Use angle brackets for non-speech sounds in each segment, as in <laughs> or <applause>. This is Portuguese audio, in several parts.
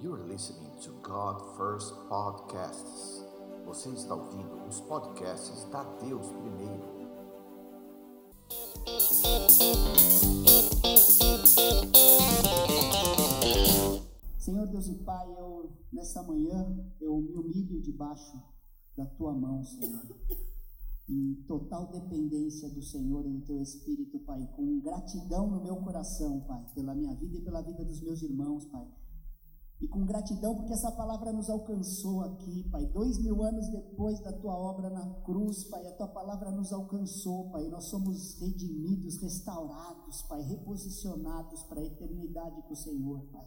You're listening to God First Podcasts. Você está ouvindo os podcasts da Deus Primeiro. Senhor Deus e Pai, eu nessa manhã eu me humilho debaixo da tua mão, Senhor. Em total dependência do Senhor e do teu Espírito, Pai, com gratidão no meu coração, Pai, pela minha vida e pela vida dos meus irmãos, Pai. E com gratidão porque essa palavra nos alcançou aqui, Pai. Dois mil anos depois da tua obra na cruz, Pai, a tua palavra nos alcançou, Pai. Nós somos redimidos, restaurados, Pai, reposicionados para a eternidade com o Senhor, Pai.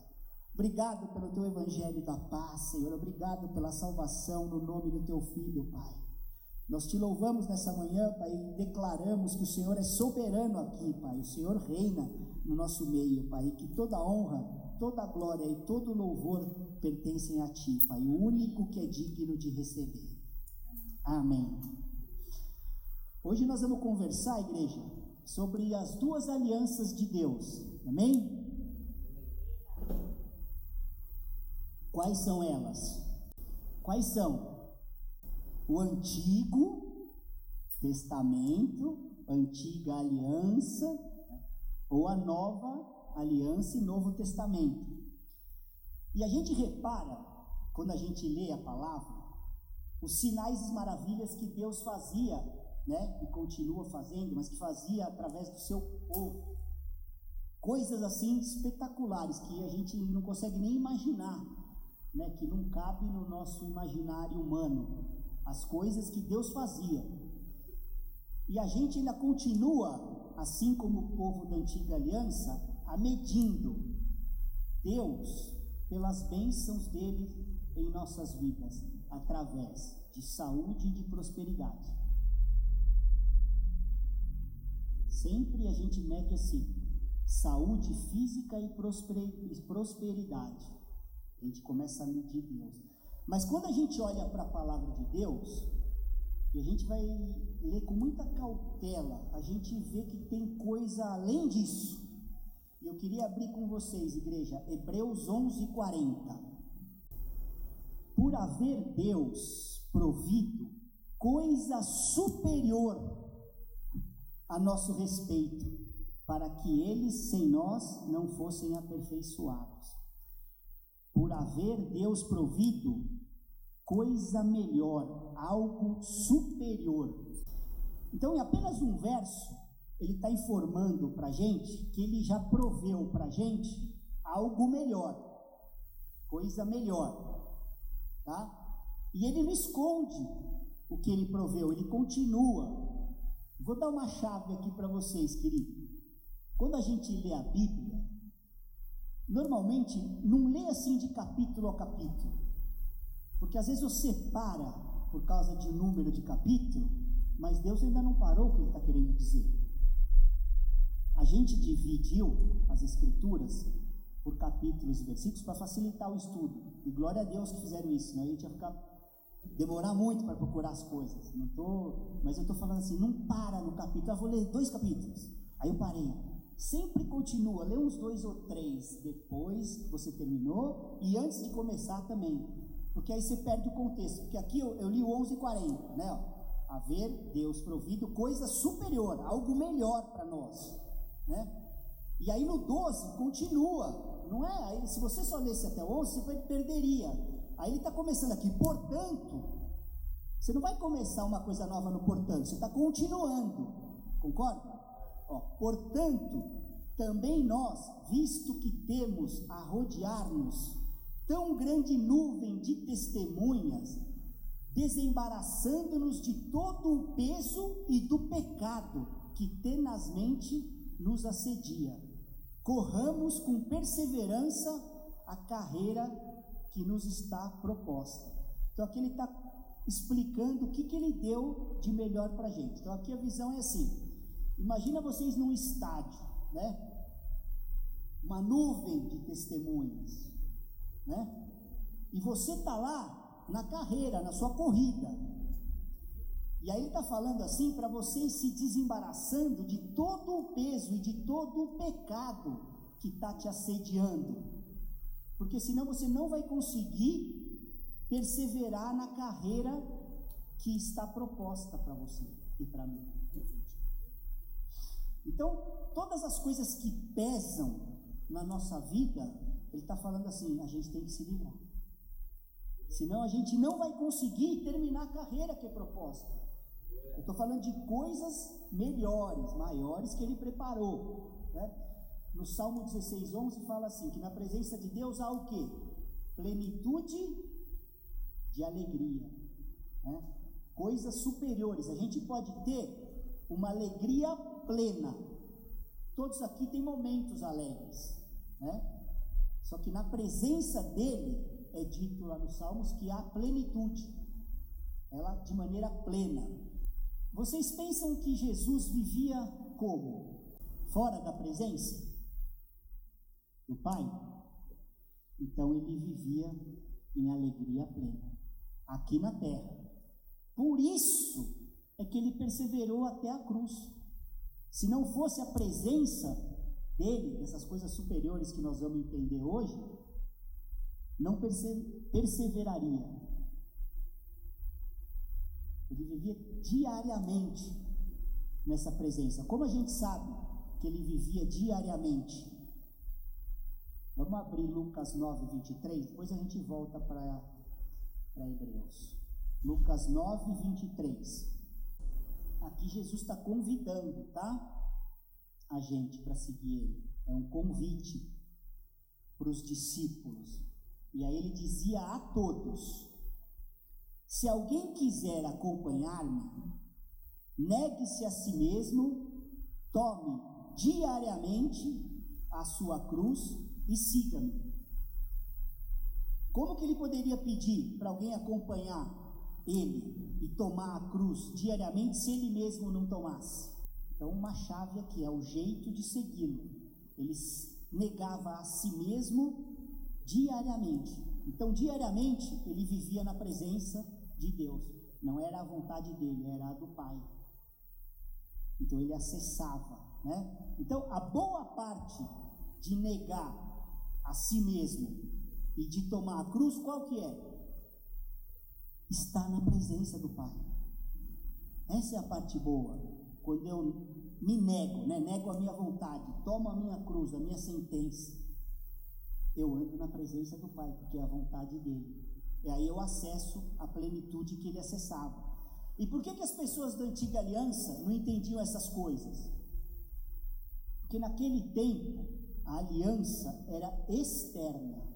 Obrigado pelo teu evangelho da paz, Senhor. Obrigado pela salvação no nome do teu filho, Pai. Nós te louvamos nessa manhã, Pai, e declaramos que o Senhor é soberano aqui, Pai. O Senhor reina no nosso meio, Pai, e que toda honra, toda glória e todo louvor pertencem a Ti, Pai, o único que é digno de receber. Amém. Hoje nós vamos conversar, igreja, sobre as duas alianças de Deus. Amém? Quais são elas? Quais são? O Antigo Testamento, Antiga Aliança, ou a Nova Aliança e Novo Testamento. E a gente repara, quando a gente lê a palavra, os sinais e maravilhas que Deus fazia, né, e continua fazendo, mas que fazia através do seu povo. Coisas assim espetaculares que a gente não consegue nem imaginar, né, que não cabe no nosso imaginário humano. As coisas que Deus fazia. E a gente ainda continua, assim como o povo da antiga aliança, a medindo Deus pelas bênçãos dele em nossas vidas, através de saúde e de prosperidade. Sempre a gente mede assim: saúde física e prosperidade. A gente começa a medir Deus. Mas quando a gente olha para a palavra de Deus, e a gente vai ler com muita cautela, a gente vê que tem coisa além disso. E eu queria abrir com vocês, igreja, Hebreus 11, 40. Por haver Deus provido coisa superior a nosso respeito, para que eles sem nós não fossem aperfeiçoados. Por haver Deus provido coisa melhor, algo superior. Então, em apenas um verso, ele está informando para a gente que ele já proveu para a gente algo melhor, coisa melhor, tá? E ele não esconde o que ele proveu, ele continua. Vou dar uma chave aqui para vocês, querido. Quando a gente lê a Bíblia, normalmente não lê assim de capítulo a capítulo, porque às vezes você para por causa de número de capítulo, mas Deus ainda não parou o que ele está querendo dizer. A gente dividiu as escrituras por capítulos e versículos para facilitar o estudo. E glória a Deus que fizeram isso, senão a gente ia ficar demorar muito para procurar as coisas. Não tô, mas eu estou falando assim, não para no capítulo. Eu vou ler dois capítulos. Aí eu parei. Sempre continua, lê uns dois ou três depois que você terminou e antes de começar também. Porque aí você perde o contexto. Porque aqui eu, eu li o 11:40, né? Haver Deus provido coisa superior, algo melhor para nós. Né? E aí no 12 continua, não é? Aí, se você só lesse até o 11, você perderia. Aí ele está começando aqui, portanto, você não vai começar uma coisa nova no portanto, você está continuando, concorda? Ó, portanto, também nós, visto que temos a rodear-nos tão grande nuvem de testemunhas, desembaraçando-nos de todo o peso e do pecado que tenazmente nos assedia. Corramos com perseverança a carreira que nos está proposta. Então aqui ele está explicando o que, que ele deu de melhor para a gente. Então aqui a visão é assim: imagina vocês num estádio, né? Uma nuvem de testemunhas, né? E você está lá na carreira, na sua corrida. E aí ele está falando assim para vocês se desembaraçando de todo o peso e de todo o pecado que está te assediando. Porque senão você não vai conseguir perseverar na carreira que está proposta para você e para mim. Então, todas as coisas que pesam na nossa vida, ele está falando assim: a gente tem que se livrar. Senão a gente não vai conseguir terminar a carreira que é proposta. Eu estou falando de coisas melhores, maiores que ele preparou. Né? No Salmo 16, 11 fala assim: que na presença de Deus há o quê? Plenitude de alegria. Né? Coisas superiores. A gente pode ter uma alegria plena. Todos aqui têm momentos alegres. Né? Só que na presença dele, é dito lá nos Salmos que há plenitude. Ela de maneira plena. Vocês pensam que Jesus vivia como? Fora da presença do Pai? Então ele vivia em alegria plena, aqui na terra. Por isso é que ele perseverou até a cruz. Se não fosse a presença dele, dessas coisas superiores que nós vamos entender hoje, não perseveraria ele vivia diariamente nessa presença. Como a gente sabe que ele vivia diariamente? Vamos abrir Lucas 9, 23, depois a gente volta para Hebreus. Lucas 9, 23. Aqui Jesus está convidando, tá? A gente para seguir ele. É um convite para os discípulos. E aí ele dizia a todos: se alguém quiser acompanhar-me, negue-se a si mesmo, tome diariamente a sua cruz e siga-me. Como que ele poderia pedir para alguém acompanhar ele e tomar a cruz diariamente se ele mesmo não tomasse? Então, uma chave aqui é o jeito de segui-lo. Ele negava a si mesmo diariamente. Então, diariamente, ele vivia na presença de Deus. Não era a vontade dele, era a do Pai. Então ele acessava, né? Então a boa parte de negar a si mesmo e de tomar a cruz, qual que é? Está na presença do Pai. Essa é a parte boa. Quando eu me nego, né? nego a minha vontade, tomo a minha cruz, a minha sentença, eu ando na presença do Pai, porque é a vontade dele. E aí eu acesso a plenitude que ele acessava. E por que, que as pessoas da antiga aliança não entendiam essas coisas? Porque naquele tempo a aliança era externa.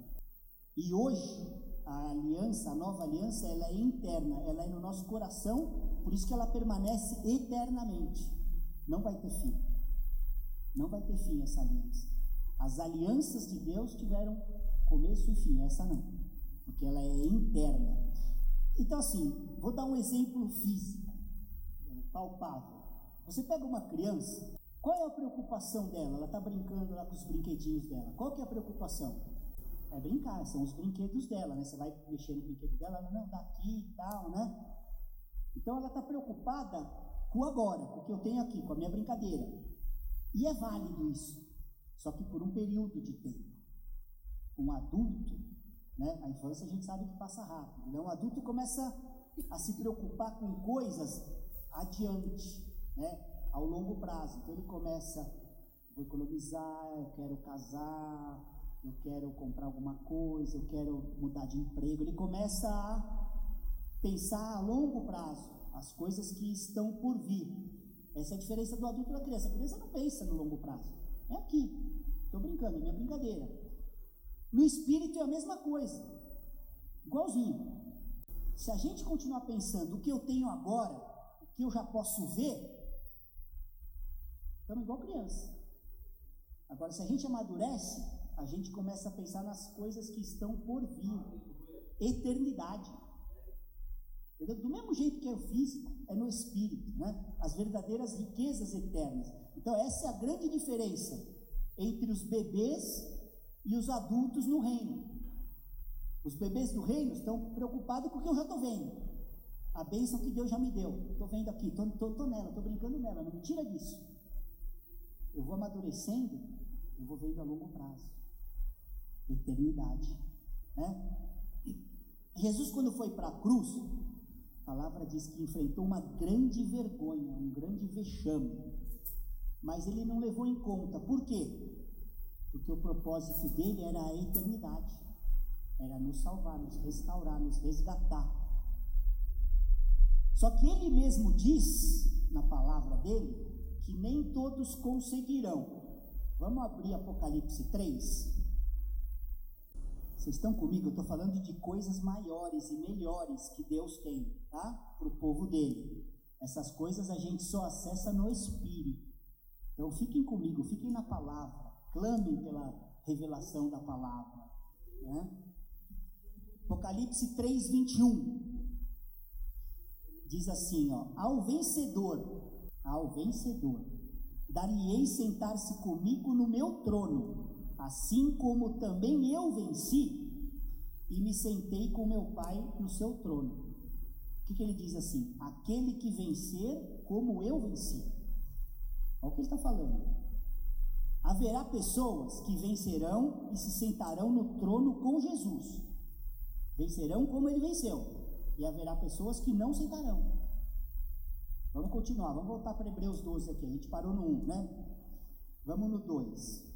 E hoje a aliança, a nova aliança, ela é interna, ela é no nosso coração, por isso que ela permanece eternamente. Não vai ter fim. Não vai ter fim essa aliança. As alianças de Deus tiveram começo e fim, essa não porque ela é interna. Então, assim, vou dar um exemplo físico, palpável. Você pega uma criança, qual é a preocupação dela? Ela está brincando lá com os brinquedinhos dela. Qual que é a preocupação? É brincar, são os brinquedos dela, né? Você vai mexer no brinquedo dela, não, daqui e tal, né? Então ela está preocupada com agora, com o que eu tenho aqui, com a minha brincadeira. E é válido isso, só que por um período de tempo. Um adulto, né? A infância a gente sabe que passa rápido. Então, o adulto começa a se preocupar com coisas adiante, né? ao longo prazo. Então, ele começa, vou economizar, eu quero casar, eu quero comprar alguma coisa, eu quero mudar de emprego. Ele começa a pensar a longo prazo, as coisas que estão por vir. Essa é a diferença do adulto e da criança. A criança não pensa no longo prazo. É aqui. Estou brincando, é minha brincadeira. No espírito é a mesma coisa, igualzinho. Se a gente continuar pensando o que eu tenho agora, o que eu já posso ver, estamos igual criança. Agora, se a gente amadurece, a gente começa a pensar nas coisas que estão por vir eternidade. Entendeu? Do mesmo jeito que é o físico, é no espírito, né? as verdadeiras riquezas eternas. Então, essa é a grande diferença entre os bebês e os adultos no reino. Os bebês do reino estão preocupados com o que eu já estou vendo. A bênção que Deus já me deu. Estou vendo aqui, estou nela, estou brincando nela, não me tira disso. Eu vou amadurecendo, eu vou vendo a longo prazo. eternidade. Né? Jesus, quando foi para a cruz, a palavra diz que enfrentou uma grande vergonha, um grande vexame. Mas ele não levou em conta. Por quê? Porque o propósito dele era a eternidade. Era nos salvar, nos restaurar, nos resgatar. Só que ele mesmo diz, na palavra dele, que nem todos conseguirão. Vamos abrir Apocalipse 3. Vocês estão comigo? Eu estou falando de coisas maiores e melhores que Deus tem, tá? Para o povo dele. Essas coisas a gente só acessa no Espírito. Então fiquem comigo, fiquem na palavra, clamem pela revelação da palavra. Né? Apocalipse 3, 21. Diz assim: ó, ao vencedor, ao vencedor, dar-lhe-ei sentar-se comigo no meu trono assim como também eu venci e me sentei com meu Pai no seu trono. O que, que ele diz assim? Aquele que vencer, como eu venci. Olha o que ele está falando. Haverá pessoas que vencerão e se sentarão no trono com Jesus. Vencerão como ele venceu. E haverá pessoas que não sentarão. Vamos continuar, vamos voltar para Hebreus 12 aqui. A gente parou no 1, né? Vamos no 2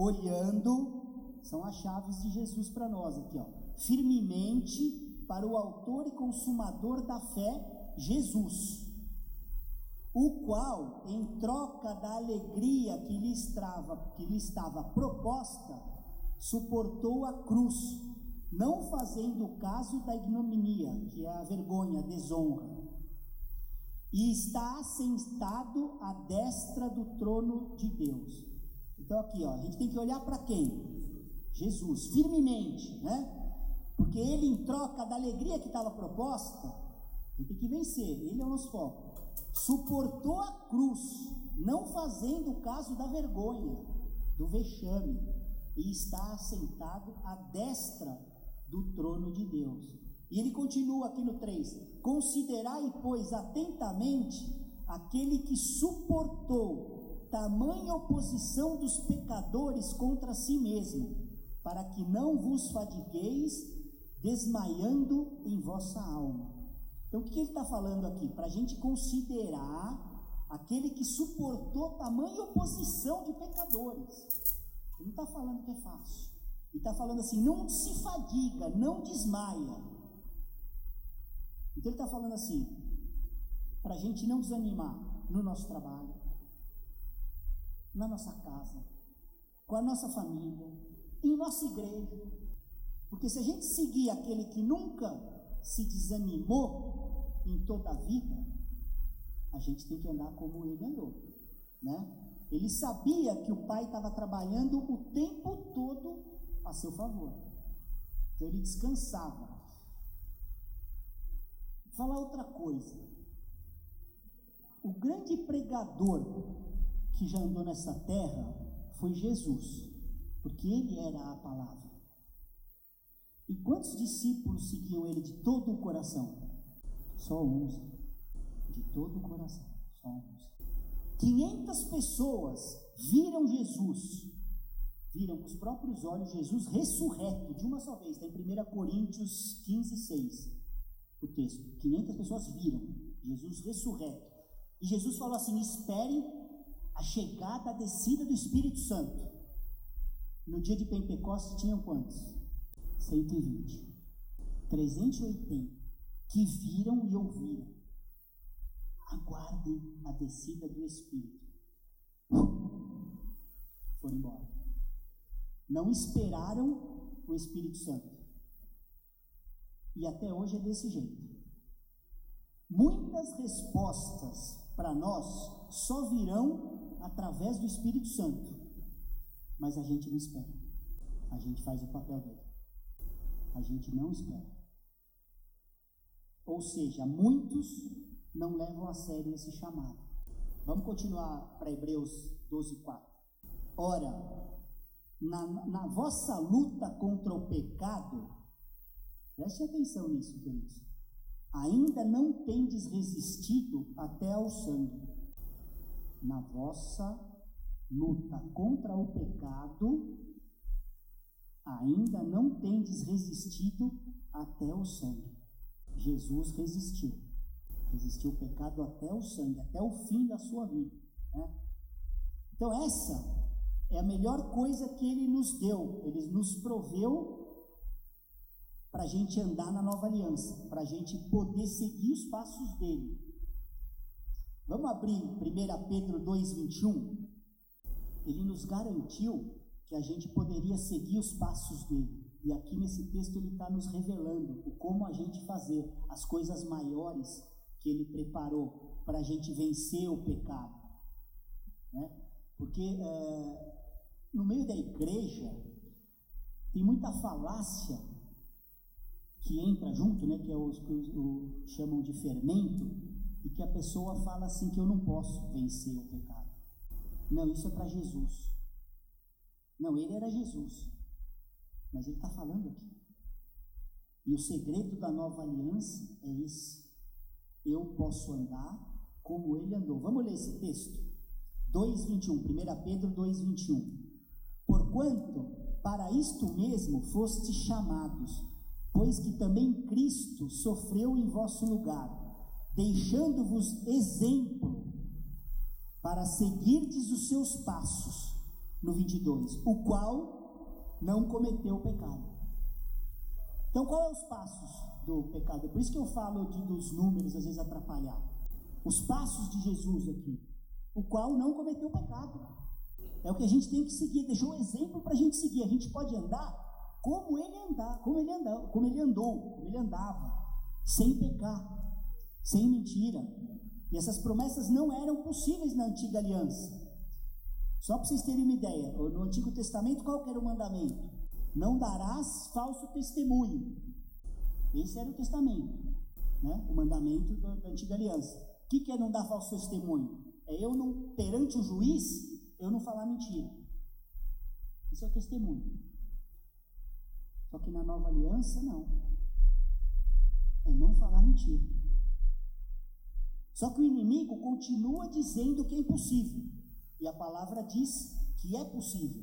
olhando, são as chaves de Jesus para nós aqui, ó, firmemente para o autor e consumador da fé, Jesus, o qual, em troca da alegria que lhe estava, que lhe estava proposta, suportou a cruz, não fazendo caso da ignominia, que é a vergonha, a desonra, e está assentado à destra do trono de Deus. Então aqui, ó, a gente tem que olhar para quem? Jesus, firmemente, né? Porque ele, em troca da alegria que estava proposta, ele tem que vencer, ele é o nosso foco. Suportou a cruz, não fazendo caso da vergonha, do vexame, e está assentado à destra do trono de Deus. E ele continua aqui no 3: Considerai, pois, atentamente aquele que suportou tamanha oposição dos pecadores contra si mesmo, para que não vos fadigueis desmaiando em vossa alma. Então, o que ele está falando aqui? Para a gente considerar aquele que suportou tamanha oposição de pecadores. Ele não está falando que é fácil. Ele está falando assim: não se fadiga, não desmaia. Então, ele está falando assim: para a gente não desanimar no nosso trabalho, na nossa casa, com a nossa família, em nossa igreja. Porque se a gente seguir aquele que nunca se desanimou em toda a vida, a gente tem que andar como ele andou, né? Ele sabia que o pai estava trabalhando o tempo todo a seu favor. Então ele descansava. Vou falar outra coisa. O grande pregador que já andou nessa terra foi Jesus, porque ele era a palavra. E quantos discípulos seguiam ele de todo o coração? Só onze. De todo o coração, só onze. 500 pessoas viram Jesus, viram com os próprios olhos Jesus ressurreto de uma só vez, está em 1 Coríntios 15, 6. O texto: 500 pessoas viram Jesus ressurreto. E Jesus falou assim: esperem a chegada, a descida do Espírito Santo. No dia de Pentecostes tinham quantos? 120. 380 que viram e ouviram. Aguardem a descida do Espírito. Foram embora. Não esperaram o Espírito Santo. E até hoje é desse jeito. Muitas respostas para nós só virão através do Espírito Santo. Mas a gente não espera. A gente faz o papel dele. A gente não espera. Ou seja, muitos não levam a sério esse chamado. Vamos continuar para Hebreus 12, 4. Ora, na, na vossa luta contra o pecado, preste atenção nisso, queridos. Ainda não tendes resistido até ao sangue na vossa luta contra o pecado, ainda não tendes resistido até o sangue. Jesus resistiu. Resistiu o pecado até o sangue, até o fim da sua vida. Né? Então, essa é a melhor coisa que ele nos deu. Ele nos proveu para a gente andar na nova aliança, para a gente poder seguir os passos dele. Vamos abrir 1 Pedro 2,21? Ele nos garantiu que a gente poderia seguir os passos dele. E aqui nesse texto ele está nos revelando o como a gente fazer as coisas maiores que ele preparou para a gente vencer o pecado. Né? Porque é, no meio da igreja tem muita falácia que entra junto, né, que é os que o, chamam de fermento, e que a pessoa fala assim que eu não posso vencer o pecado. Não, isso é para Jesus. Não, ele era Jesus. Mas ele está falando aqui. E o segredo da nova aliança é esse. Eu posso andar como ele andou. Vamos ler esse texto? 2,21, 1 Pedro 2,21. Porquanto para isto mesmo foste chamados, pois que também Cristo sofreu em vosso lugar, deixando-vos exemplo para seguirdes os seus passos. No 22, o qual não cometeu pecado. Então, qual é os passos do pecado? É por isso que eu falo de, dos números, às vezes atrapalhar. Os passos de Jesus aqui, o qual não cometeu pecado. É o que a gente tem que seguir. Deixou um exemplo para a gente seguir. A gente pode andar como ele andar, como ele andou, como ele andou, como ele andava, sem pecar, sem mentira. E essas promessas não eram possíveis na antiga aliança. Só para vocês terem uma ideia, no Antigo Testamento qual era o mandamento? Não darás falso testemunho. Esse era o testamento, né? O mandamento da, da antiga aliança. O que, que é não dar falso testemunho? É eu não perante o juiz eu não falar mentira. Isso é o testemunho. Só que na nova aliança, não. É não falar mentira. Só que o inimigo continua dizendo que é impossível. E a palavra diz que é possível.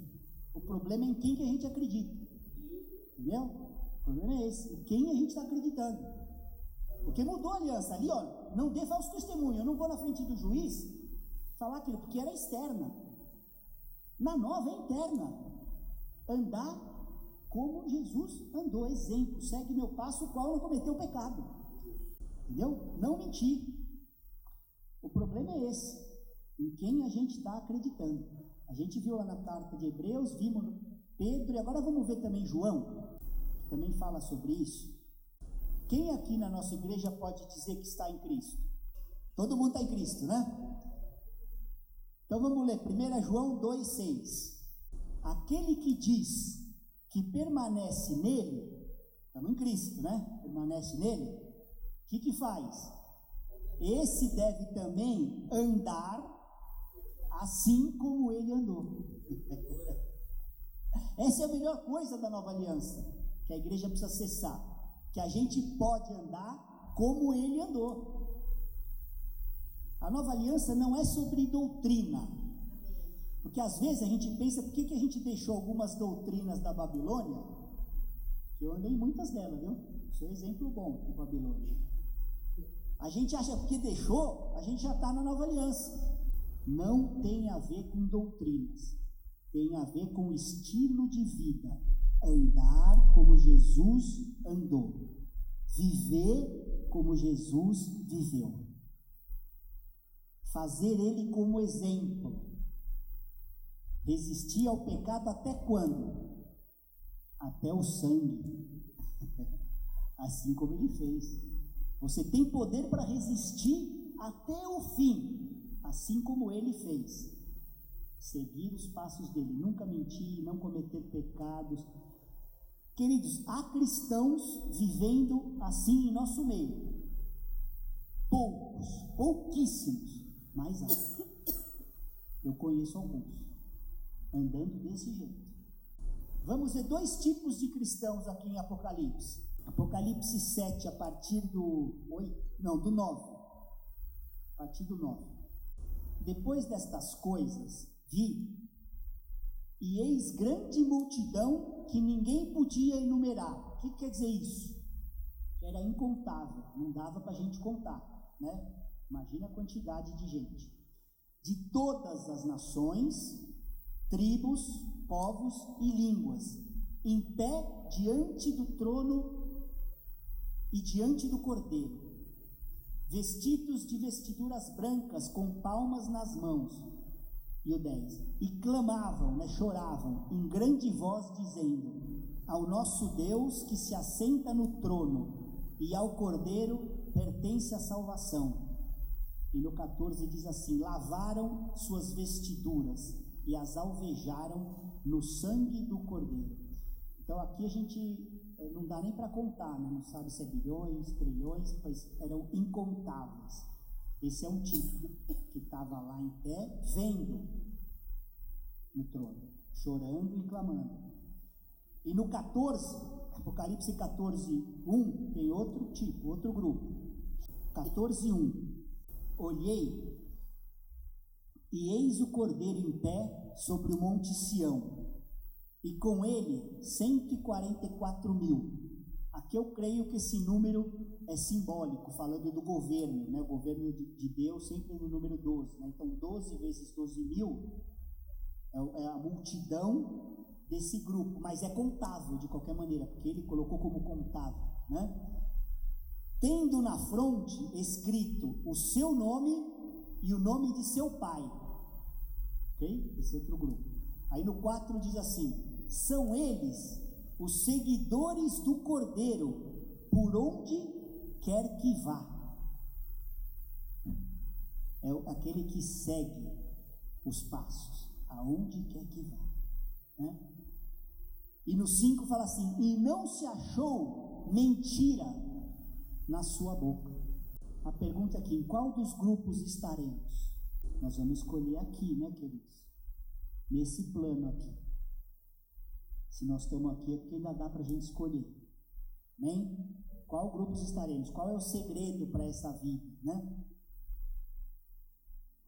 O problema é em quem que a gente acredita. Entendeu? O problema é esse. Em quem a gente está acreditando. Porque mudou a aliança. Ali, ó, não dê falso testemunho. Eu não vou na frente do juiz falar aquilo, porque era externa. Na nova é interna. Andar como Jesus andou, exemplo, segue meu passo, o qual não cometeu pecado. Entendeu? Não mentir. O problema é esse, em quem a gente está acreditando. A gente viu lá na carta de Hebreus, vimos Pedro, e agora vamos ver também João, que também fala sobre isso. Quem aqui na nossa igreja pode dizer que está em Cristo? Todo mundo está em Cristo, né? Então vamos ler, 1 João 2,6. Aquele que diz que permanece nele, estamos em Cristo, né? Permanece nele, o que, que faz? Esse deve também andar assim como ele andou. Essa é a melhor coisa da nova aliança, que a igreja precisa acessar, que a gente pode andar como ele andou. A nova aliança não é sobre doutrina, porque às vezes a gente pensa, por que, que a gente deixou algumas doutrinas da Babilônia? Eu andei muitas delas, viu? Sou exemplo bom de Babilônia. A gente acha que porque deixou, a gente já está na nova aliança. Não tem a ver com doutrinas, tem a ver com estilo de vida. Andar como Jesus andou, viver como Jesus viveu, fazer ele como exemplo Resistir ao pecado até quando? Até o sangue. <laughs> assim como ele fez. Você tem poder para resistir até o fim, assim como ele fez. Seguir os passos dele, nunca mentir, não cometer pecados. Queridos, há cristãos vivendo assim em nosso meio. Poucos, pouquíssimos, mas há. Eu conheço alguns andando desse jeito. Vamos ver dois tipos de cristãos aqui em Apocalipse. Apocalipse 7, a partir do 8, não, do 9. A partir do 9. Depois destas coisas, vi E eis grande multidão que ninguém podia enumerar. O que quer dizer isso? Que era incontável, não dava para a gente contar, né? Imagina a quantidade de gente. De todas as nações, tribos, povos e línguas, em pé diante do trono e diante do cordeiro, vestidos de vestiduras brancas, com palmas nas mãos. E o 10. E clamavam, né, choravam, em grande voz, dizendo: Ao nosso Deus que se assenta no trono e ao cordeiro pertence a salvação. E no 14 diz assim: Lavaram suas vestiduras e as alvejaram no sangue do cordeiro. Então aqui a gente não dá nem para contar, né? não sabe se é bilhões, trilhões, pois eram incontáveis. Esse é um tipo que estava lá em pé, vendo no trono, chorando e clamando. E no 14, Apocalipse 14, 1, tem outro tipo, outro grupo. 14, 1. Olhei e eis o cordeiro em pé sobre o monte Sião e com ele 144 mil. Aqui eu creio que esse número é simbólico, falando do governo, né? o governo de, Deus sempre no número 12. Né? Então, 12 vezes 12 mil é, é a multidão desse grupo, mas é contável de qualquer maneira, porque ele colocou como contável. Né? Tendo na fronte escrito o seu nome e o nome de seu pai. Ok? Esse outro grupo. Aí no 4 diz assim: são eles os seguidores do Cordeiro, por onde quer que vá. É aquele que segue os passos, aonde quer que vá. Né? E no 5 fala assim: E não se achou mentira na sua boca. A pergunta aqui: em qual dos grupos estaremos? Nós vamos escolher aqui, né, queridos? Nesse plano aqui. Se nós estamos aqui é porque ainda dá para a gente escolher. Nem qual grupo estaremos? Qual é o segredo para essa vida, né?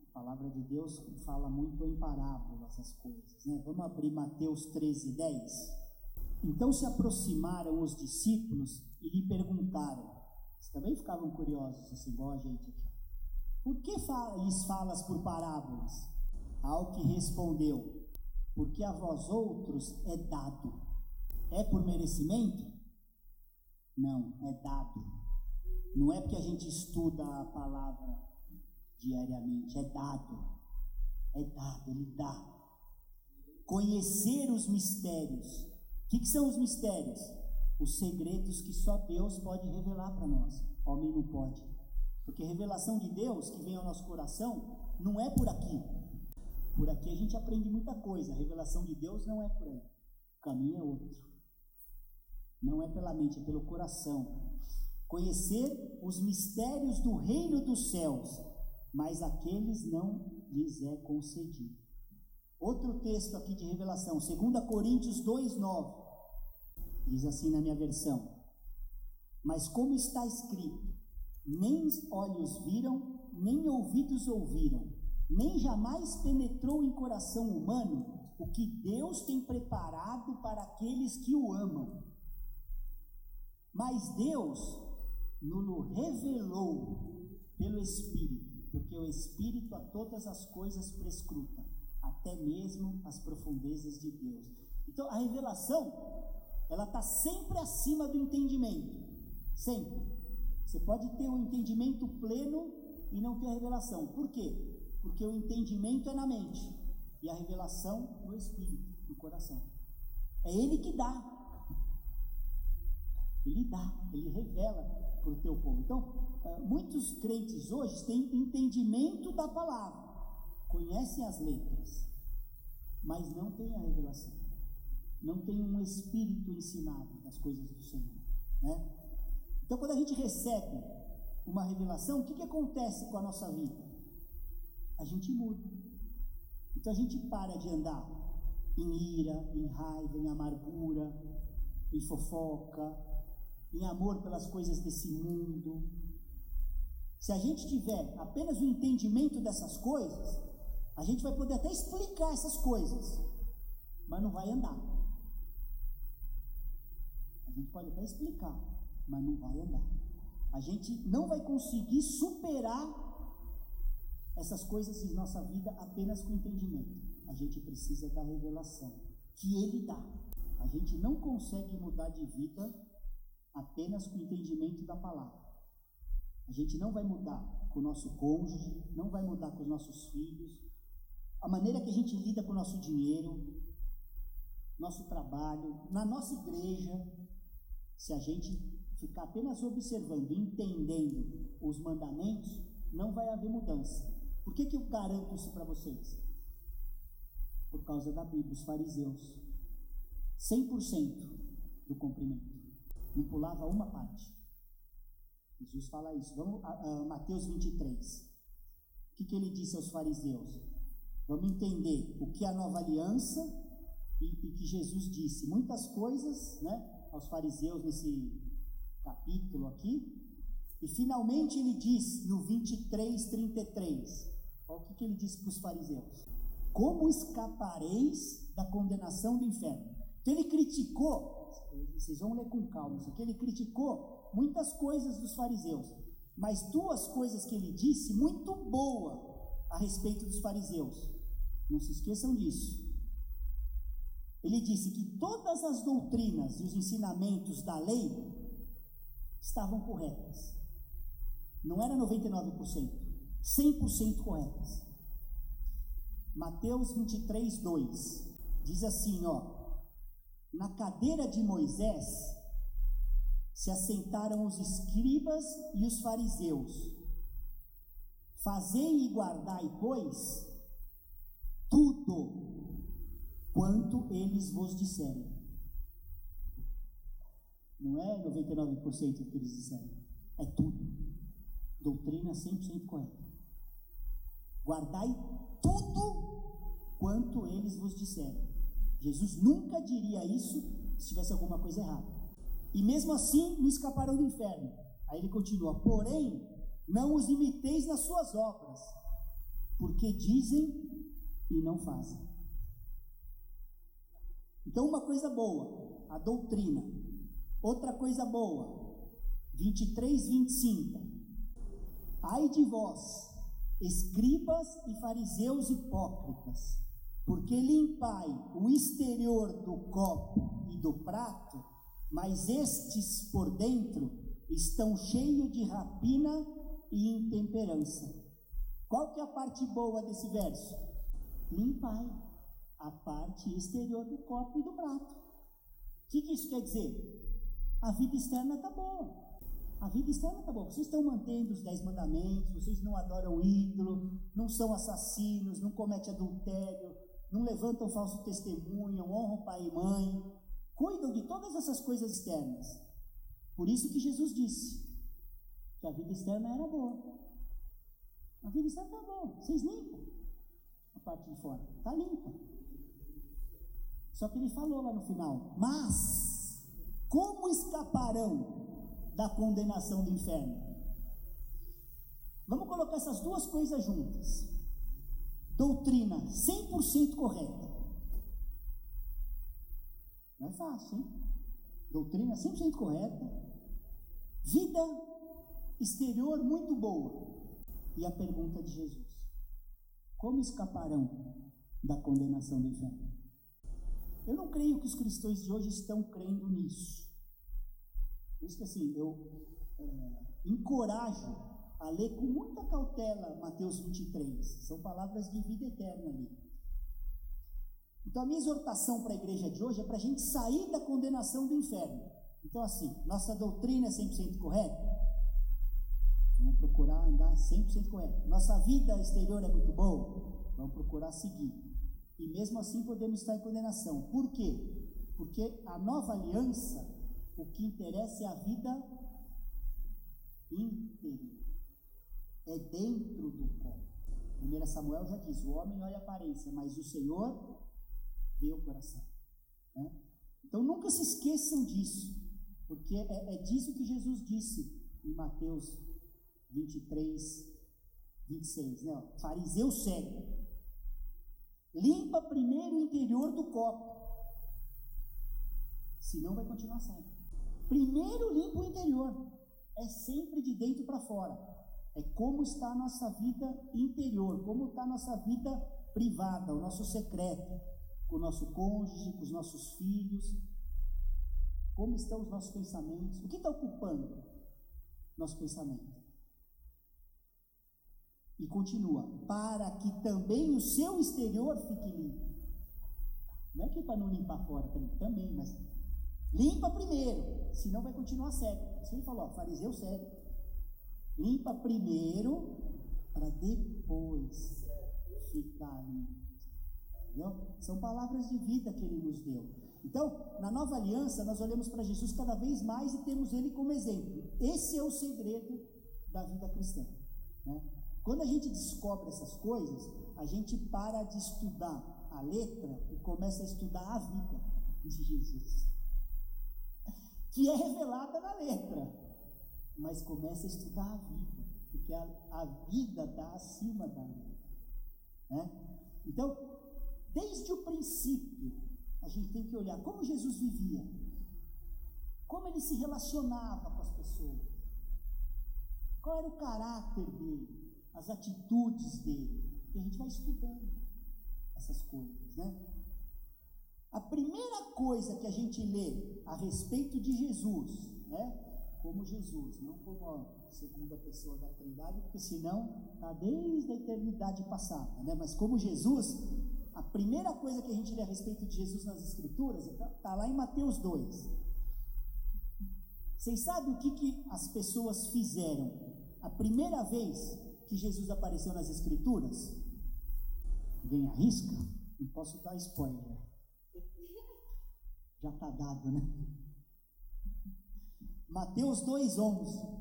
A palavra de Deus fala muito em parábolas essas coisas, né? Vamos abrir Mateus 13, 10. Então se aproximaram os discípulos e lhe perguntaram. Eles também ficavam curiosos, assim, igual a gente aqui. Por que lhes falas por parábolas? Ao que respondeu: porque a vós outros é dado. É por merecimento? Não, é dado. Não é porque a gente estuda a palavra diariamente, é dado. É dado, ele dá. Conhecer os mistérios. O que, que são os mistérios? Os segredos que só Deus pode revelar para nós. Homem não pode. Porque a revelação de Deus que vem ao nosso coração não é por aqui, por aqui a gente aprende muita coisa. A revelação de Deus não é por aí. O caminho é outro. Não é pela mente, é pelo coração. Conhecer os mistérios do reino dos céus, mas aqueles não lhes é concedido. Outro texto aqui de revelação, 2 Coríntios 2,9. Diz assim na minha versão: Mas como está escrito, nem olhos viram, nem ouvidos ouviram, nem jamais penetrou em coração humano o que Deus tem preparado para aqueles que o amam. Mas Deus nos revelou pelo Espírito, porque o Espírito a todas as coisas prescruta, até mesmo as profundezas de Deus. Então a revelação, ela está sempre acima do entendimento, sempre. Você pode ter um entendimento pleno e não ter a revelação. Por quê? Porque o entendimento é na mente e a revelação no espírito, no coração. É Ele que dá. Ele dá, Ele revela para o teu povo. Então, eh, muitos crentes hoje têm entendimento da palavra, conhecem as letras, mas não têm a revelação. Não tem um espírito ensinado das coisas do Senhor. Né? Então, quando a gente recebe uma revelação, o que, que acontece com a nossa vida? A gente muda. Então a gente para de andar em ira, em raiva, em amargura, em fofoca, em amor pelas coisas desse mundo. Se a gente tiver apenas o entendimento dessas coisas, a gente vai poder até explicar essas coisas, mas não vai andar. A gente pode até explicar, mas não vai andar. A gente não vai conseguir superar essas coisas em nossa vida apenas com entendimento. A gente precisa da revelação que Ele dá. A gente não consegue mudar de vida apenas com o entendimento da palavra. A gente não vai mudar com o nosso cônjuge, não vai mudar com os nossos filhos, a maneira que a gente lida com o nosso dinheiro, nosso trabalho, na nossa igreja, se a gente ficar apenas observando, entendendo os mandamentos, não vai haver mudança. Por que, que eu garanto isso para vocês? Por causa da Bíblia, os fariseus. 100% do cumprimento. Não pulava uma parte. Jesus fala isso. Vamos a, a Mateus 23. O que, que ele disse aos fariseus? Vamos entender o que é a nova aliança e, e que Jesus disse. Muitas coisas né, aos fariseus nesse capítulo aqui. E finalmente ele diz no 23, 33. Olha o que, que ele disse para os fariseus: Como escapareis da condenação do inferno? Então ele criticou, vocês vão ler com calma isso aqui, ele criticou muitas coisas dos fariseus, mas duas coisas que ele disse muito boa a respeito dos fariseus. Não se esqueçam disso. Ele disse que todas as doutrinas e os ensinamentos da lei estavam corretas. Não era 99%. 100% corretas. Mateus 23, 2 diz assim: ó, na cadeira de Moisés se assentaram os escribas e os fariseus. Fazei e guardai, pois, tudo quanto eles vos disserem. Não é 99% do que eles disseram, é tudo. Doutrina 100% correta. Guardai tudo quanto eles vos disserem. Jesus nunca diria isso se tivesse alguma coisa errada. E mesmo assim não escaparão do inferno. Aí ele continua: Porém, não os imiteis nas suas obras, porque dizem e não fazem. Então, uma coisa boa, a doutrina. Outra coisa boa, 23, 25. Ai de vós, escribas e fariseus hipócritas, porque limpai o exterior do copo e do prato, mas estes por dentro estão cheios de rapina e intemperança. Qual que é a parte boa desse verso? Limpai a parte exterior do copo e do prato. O que, que isso quer dizer? A vida externa está boa. A vida externa tá bom. Vocês estão mantendo os dez mandamentos, vocês não adoram ídolo, não são assassinos, não cometem adultério, não levantam falso testemunho, honram pai e mãe, cuidam de todas essas coisas externas. Por isso que Jesus disse que a vida externa era boa. A vida externa está boa, vocês limpam a parte de fora, está limpa. Só que ele falou lá no final, mas como escaparão da condenação do inferno. Vamos colocar essas duas coisas juntas. Doutrina 100% correta. Não é fácil, hein? Doutrina 100% correta. Vida exterior muito boa. E a pergunta de Jesus: Como escaparão da condenação do inferno? Eu não creio que os cristãos de hoje estão crendo nisso. Isso que assim, eu é, encorajo a ler com muita cautela Mateus 23. São palavras de vida eterna ali. Então a minha exortação para a igreja de hoje é para a gente sair da condenação do inferno. Então, assim, nossa doutrina é 100% correta? Vamos procurar andar 100% correto. Nossa vida exterior é muito boa? Vamos procurar seguir. E mesmo assim podemos estar em condenação. Por quê? Porque a nova aliança o que interessa é a vida interior. É dentro do corpo. 1 Samuel já diz: o homem olha a aparência, mas o Senhor vê o coração. Né? Então nunca se esqueçam disso, porque é, é disso que Jesus disse em Mateus 23, 26. Né? Fariseu cego. Limpa primeiro o interior do copo senão vai continuar cego. Primeiro limpa o interior, é sempre de dentro para fora. É como está a nossa vida interior, como está a nossa vida privada, o nosso secreto, com o nosso cônjuge, com os nossos filhos. Como estão os nossos pensamentos? O que está ocupando nosso pensamento? E continua, para que também o seu exterior fique limpo. Não é que para não limpar fora também, também, mas limpa primeiro, senão vai continuar cego. Isso ele falou, ó, fariseu cego. Limpa primeiro, para depois ficar limpo. Entendeu? São palavras de vida que ele nos deu. Então, na nova aliança, nós olhamos para Jesus cada vez mais e temos ele como exemplo. Esse é o segredo da vida cristã. Né? Quando a gente descobre essas coisas, a gente para de estudar a letra e começa a estudar a vida de Jesus, que é revelada na letra, mas começa a estudar a vida, porque a, a vida está acima da letra. Né? Então, desde o princípio, a gente tem que olhar como Jesus vivia, como ele se relacionava com as pessoas, qual era o caráter dele as atitudes dele. E a gente vai estudando essas coisas, né? A primeira coisa que a gente lê a respeito de Jesus, né? Como Jesus, não como a segunda pessoa da Trindade, porque senão está desde a eternidade passada, né? Mas como Jesus, a primeira coisa que a gente lê a respeito de Jesus nas Escrituras está tá lá em Mateus 2. Vocês sabem o que, que as pessoas fizeram a primeira vez que Jesus apareceu nas Escrituras? Alguém arrisca? Não posso dar spoiler. Já está dado, né? Mateus 2,11.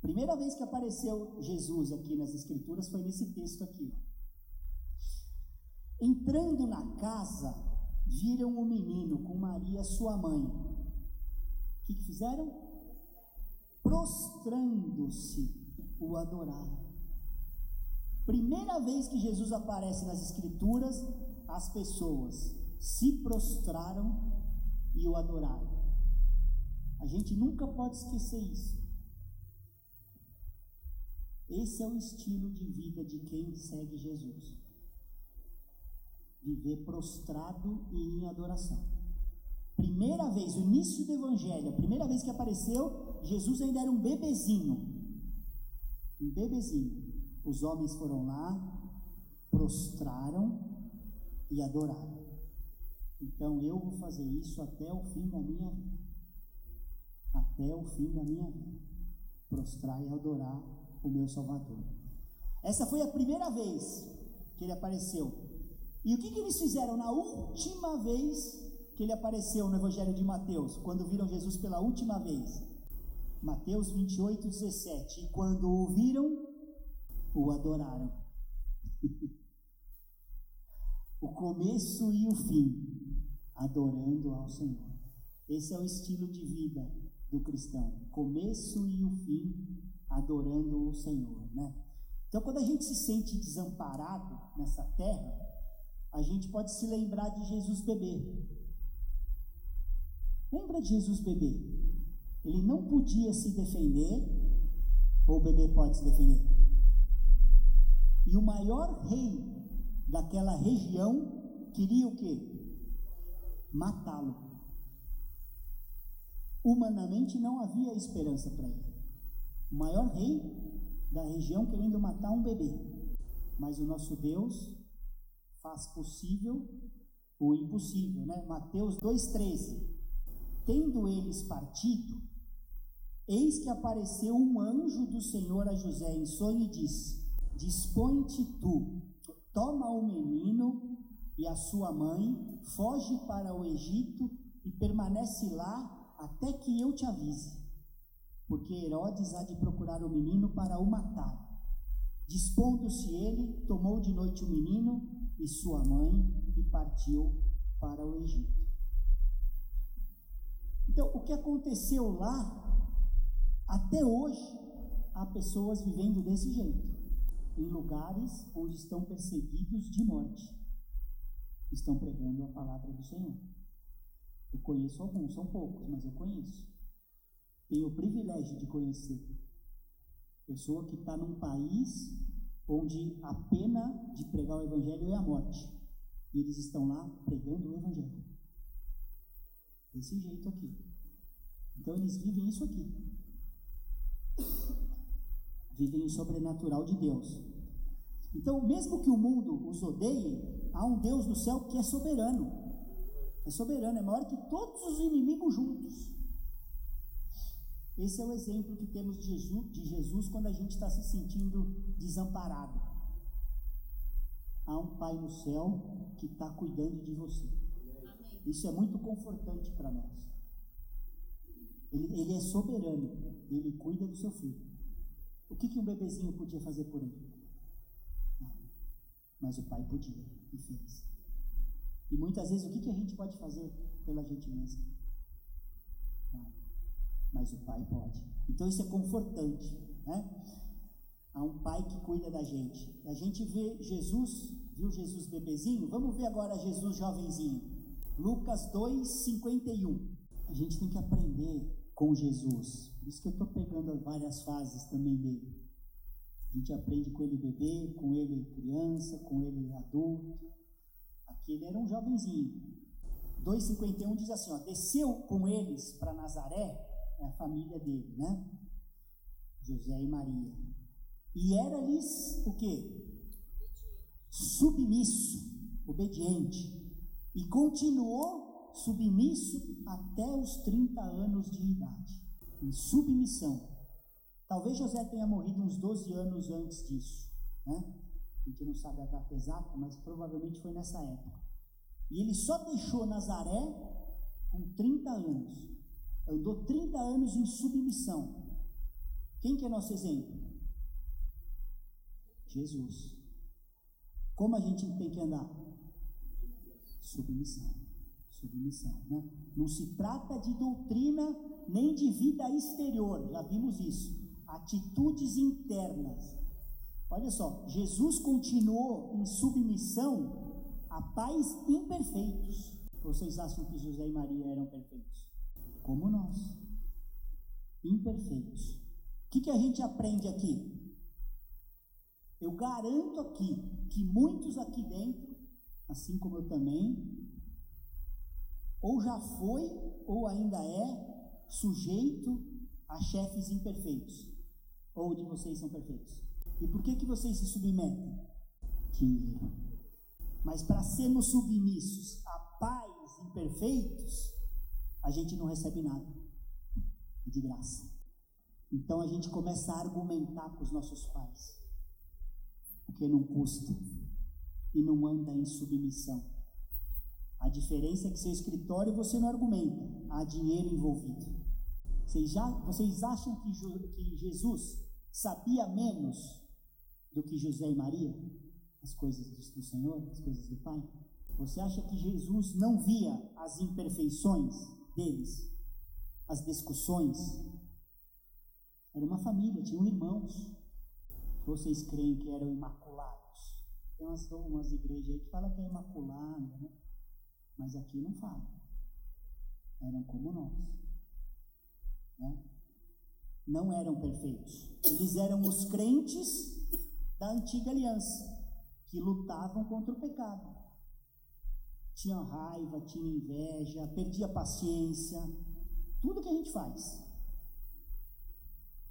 Primeira vez que apareceu Jesus aqui nas Escrituras foi nesse texto aqui. Entrando na casa, viram o menino com Maria, sua mãe. O que, que fizeram? Prostrando-se, o adoraram. Primeira vez que Jesus aparece nas Escrituras, as pessoas se prostraram e o adoraram. A gente nunca pode esquecer isso. Esse é o estilo de vida de quem segue Jesus. Viver prostrado e em adoração. Primeira vez, o início do Evangelho, a primeira vez que apareceu, Jesus ainda era um bebezinho. Um bebezinho. Os homens foram lá, prostraram e adoraram. Então eu vou fazer isso até o fim da minha. Até o fim da minha. Prostrar e adorar o meu Salvador. Essa foi a primeira vez que ele apareceu. E o que, que eles fizeram na última vez que ele apareceu no Evangelho de Mateus, quando viram Jesus pela última vez? Mateus 28, 17. E quando o viram, o adoraram. <laughs> o começo e o fim, adorando ao Senhor. Esse é o estilo de vida do cristão. Começo e o fim, adorando o Senhor, né? Então, quando a gente se sente desamparado nessa terra, a gente pode se lembrar de Jesus bebê. Lembra de Jesus bebê? Ele não podia se defender, ou o bebê pode se defender? E o maior rei daquela região queria o quê? Matá-lo. Humanamente não havia esperança para ele. O maior rei da região querendo matar um bebê. Mas o nosso Deus faz possível o impossível, né? Mateus 2:13. Tendo eles partido, eis que apareceu um anjo do Senhor a José em sonho e disse: Dispõe-te tu, toma o menino e a sua mãe, foge para o Egito e permanece lá até que eu te avise, porque Herodes há de procurar o menino para o matar. Dispondo-se ele, tomou de noite o menino e sua mãe e partiu para o Egito. Então, o que aconteceu lá, até hoje, há pessoas vivendo desse jeito em lugares onde estão perseguidos de morte, estão pregando a palavra do Senhor. Eu conheço alguns, são poucos, mas eu conheço. Tenho o privilégio de conhecer. Pessoa que está num país onde a pena de pregar o Evangelho é a morte. E eles estão lá pregando o Evangelho. Desse jeito aqui. Então eles vivem isso aqui. Vivem o sobrenatural de Deus. Então, mesmo que o mundo os odeie, há um Deus no céu que é soberano. É soberano, é maior que todos os inimigos juntos. Esse é o exemplo que temos de Jesus, de Jesus quando a gente está se sentindo desamparado. Há um Pai no céu que está cuidando de você. Isso é muito confortante para nós. Ele, ele, é soberano, ele cuida do seu filho. O que, que um bebezinho podia fazer por ele? Mas o pai podia e fez. E muitas vezes o que, que a gente pode fazer pela gente mesmo? Mas o pai pode. Então isso é confortante. Né? Há um pai que cuida da gente. A gente vê Jesus, viu Jesus bebezinho? Vamos ver agora Jesus jovenzinho. Lucas 2, 51. A gente tem que aprender com Jesus. Por isso que eu estou pegando várias fases também dele. A gente aprende com ele bebê, com ele criança, com ele adulto. Aqui ele era um jovenzinho. 2,51 diz assim: ó, desceu com eles para Nazaré, é a família dele, né? José e Maria. E era-lhes o quê? Submisso, obediente. E continuou submisso até os 30 anos de idade, em submissão. Talvez José tenha morrido uns 12 anos antes disso, né? A gente não sabe a data exata, mas provavelmente foi nessa época. E ele só deixou Nazaré com 30 anos. Andou 30 anos em submissão. Quem que é nosso exemplo? Jesus. Como a gente tem que andar? Submissão. Submissão, né? Não se trata de doutrina nem de vida exterior, já vimos isso atitudes internas. Olha só, Jesus continuou em submissão a pais imperfeitos. Vocês acham que José e Maria eram perfeitos? Como nós. Imperfeitos. O que, que a gente aprende aqui? Eu garanto aqui que muitos aqui dentro, assim como eu também, ou já foi ou ainda é sujeito a chefes imperfeitos. Ou de vocês são perfeitos? E por que, que vocês se submetem? Dinheiro. Mas para sermos submissos a pais imperfeitos, a gente não recebe nada. É de graça. Então a gente começa a argumentar com os nossos pais. Porque não custa. E não anda em submissão. A diferença é que seu escritório você não argumenta, há dinheiro envolvido. Vocês, já, vocês acham que, que Jesus sabia menos do que José e Maria as coisas do Senhor, as coisas do Pai? Você acha que Jesus não via as imperfeições deles, as discussões? Era uma família, tinham irmãos. Vocês creem que eram imaculados? Tem umas, umas igrejas aí que falam que é imaculado, né? mas aqui não fala. Eram como nós. Né? Não eram perfeitos. Eles eram os crentes da antiga aliança, que lutavam contra o pecado. Tinha raiva, tinha inveja, perdia paciência, tudo que a gente faz.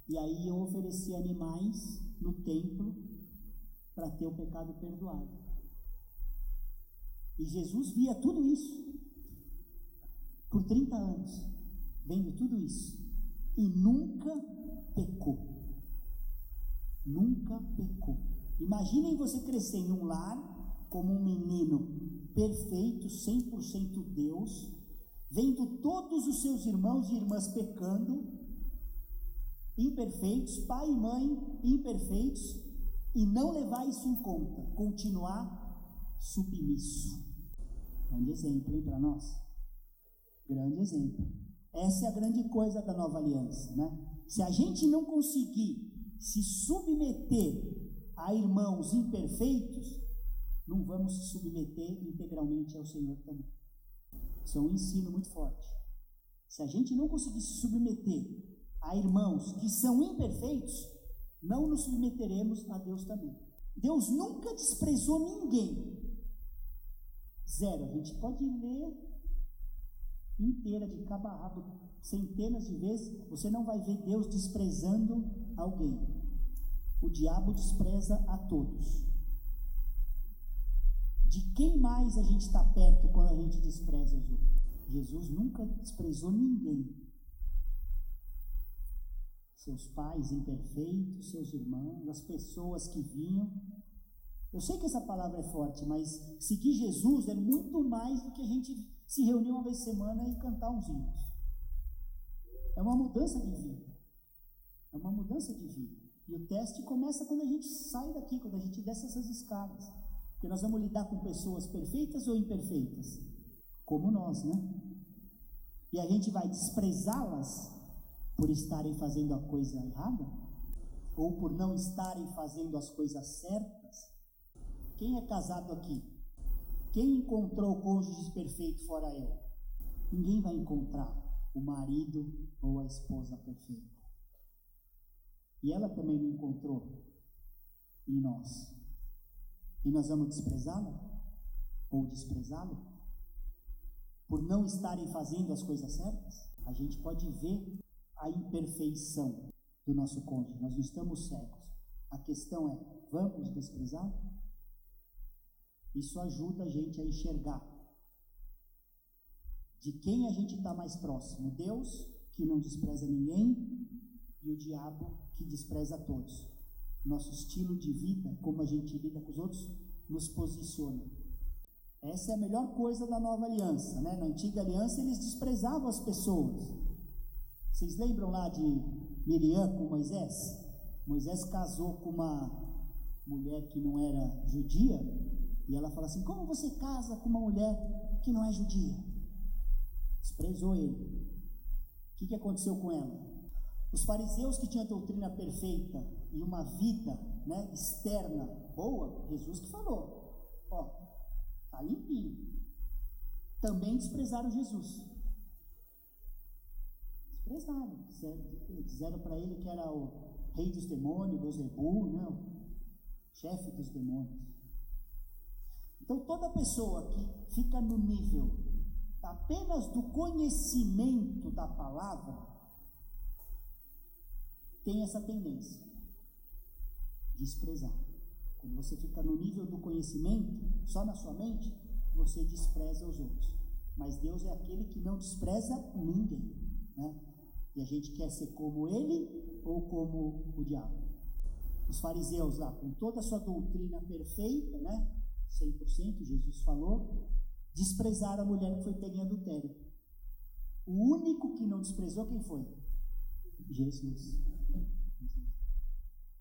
E aí eu ofereci animais no templo para ter o pecado perdoado. E Jesus via tudo isso por 30 anos, vendo tudo isso e nunca pecou. Nunca pecou. Imaginem você crescer em um lar como um menino perfeito, 100% Deus, vendo todos os seus irmãos e irmãs pecando, imperfeitos, pai e mãe imperfeitos, e não levar isso em conta, continuar submisso. Grande exemplo, para nós? Grande exemplo. Essa é a grande coisa da nova aliança, né? Se a gente não conseguir se submeter a irmãos imperfeitos, não vamos se submeter integralmente ao Senhor também. Isso é um ensino muito forte. Se a gente não conseguir se submeter a irmãos que são imperfeitos, não nos submeteremos a Deus também. Deus nunca desprezou ninguém. Zero. A gente pode ler inteira, de cabo centenas de vezes, você não vai ver Deus desprezando alguém. O diabo despreza a todos. De quem mais a gente está perto quando a gente despreza os outros? Jesus nunca desprezou ninguém. Seus pais imperfeitos, seus irmãos, as pessoas que vinham. Eu sei que essa palavra é forte, mas seguir Jesus é muito mais do que a gente se reunir uma vez por semana e cantar uns hinos. É uma mudança de vida. É uma mudança de vida. E o teste começa quando a gente sai daqui, quando a gente desce essas escadas. Porque nós vamos lidar com pessoas perfeitas ou imperfeitas? Como nós, né? E a gente vai desprezá-las por estarem fazendo a coisa errada? Ou por não estarem fazendo as coisas certas? Quem é casado aqui? Quem encontrou o cônjuge perfeito fora eu? Ninguém vai encontrar o marido ou a esposa perfeita. E ela também não encontrou em nós. E nós vamos desprezá-la? Ou desprezá-lo? Por não estarem fazendo as coisas certas? A gente pode ver a imperfeição do nosso cônjuge. Nós não estamos cegos. A questão é: vamos desprezá-lo? Isso ajuda a gente a enxergar de quem a gente está mais próximo: Deus, que não despreza ninguém, e o diabo, que despreza todos. Nosso estilo de vida, como a gente lida com os outros, nos posiciona. Essa é a melhor coisa da nova aliança. Né? Na antiga aliança, eles desprezavam as pessoas. Vocês lembram lá de Miriam com Moisés? Moisés casou com uma mulher que não era judia e ela fala assim: Como você casa com uma mulher que não é judia? Desprezou ele. O que, que aconteceu com ela? Os fariseus que tinham a doutrina perfeita e uma vida né, externa boa, Jesus que falou: Ó, tá limpinho. Também desprezaram Jesus. Desprezaram. Disseram para ele que era o rei dos demônios, Beelzebul, né, o chefe dos demônios. Então, toda pessoa que fica no nível apenas do conhecimento da palavra tem essa tendência de desprezar. Quando você fica no nível do conhecimento, só na sua mente, você despreza os outros. Mas Deus é aquele que não despreza ninguém. Né? E a gente quer ser como ele ou como o diabo. Os fariseus lá, com toda a sua doutrina perfeita, né? 100%, Jesus falou, desprezaram a mulher que foi pega em adultério. O único que não desprezou, quem foi? Jesus.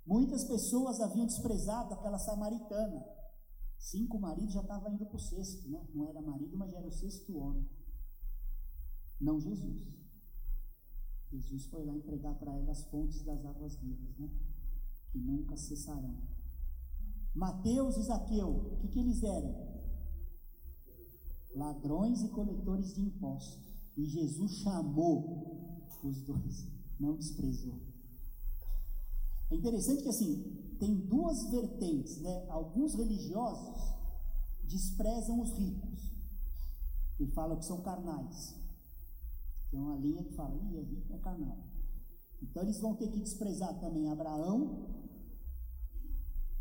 Muitas pessoas haviam desprezado aquela samaritana. Cinco maridos já estavam indo para o sexto, né? Não era marido, mas já era o sexto homem. Não Jesus. Jesus foi lá entregar para ela as fontes das águas vivas, né? Que nunca cessarão. Mateus e Zaqueu, o que, que eles eram? Ladrões e coletores de impostos. E Jesus chamou os dois, não desprezou. É interessante que assim, tem duas vertentes, né? Alguns religiosos desprezam os ricos, que falam que são carnais. Tem uma linha que fala, Ih, é rico, é carnal. Então eles vão ter que desprezar também Abraão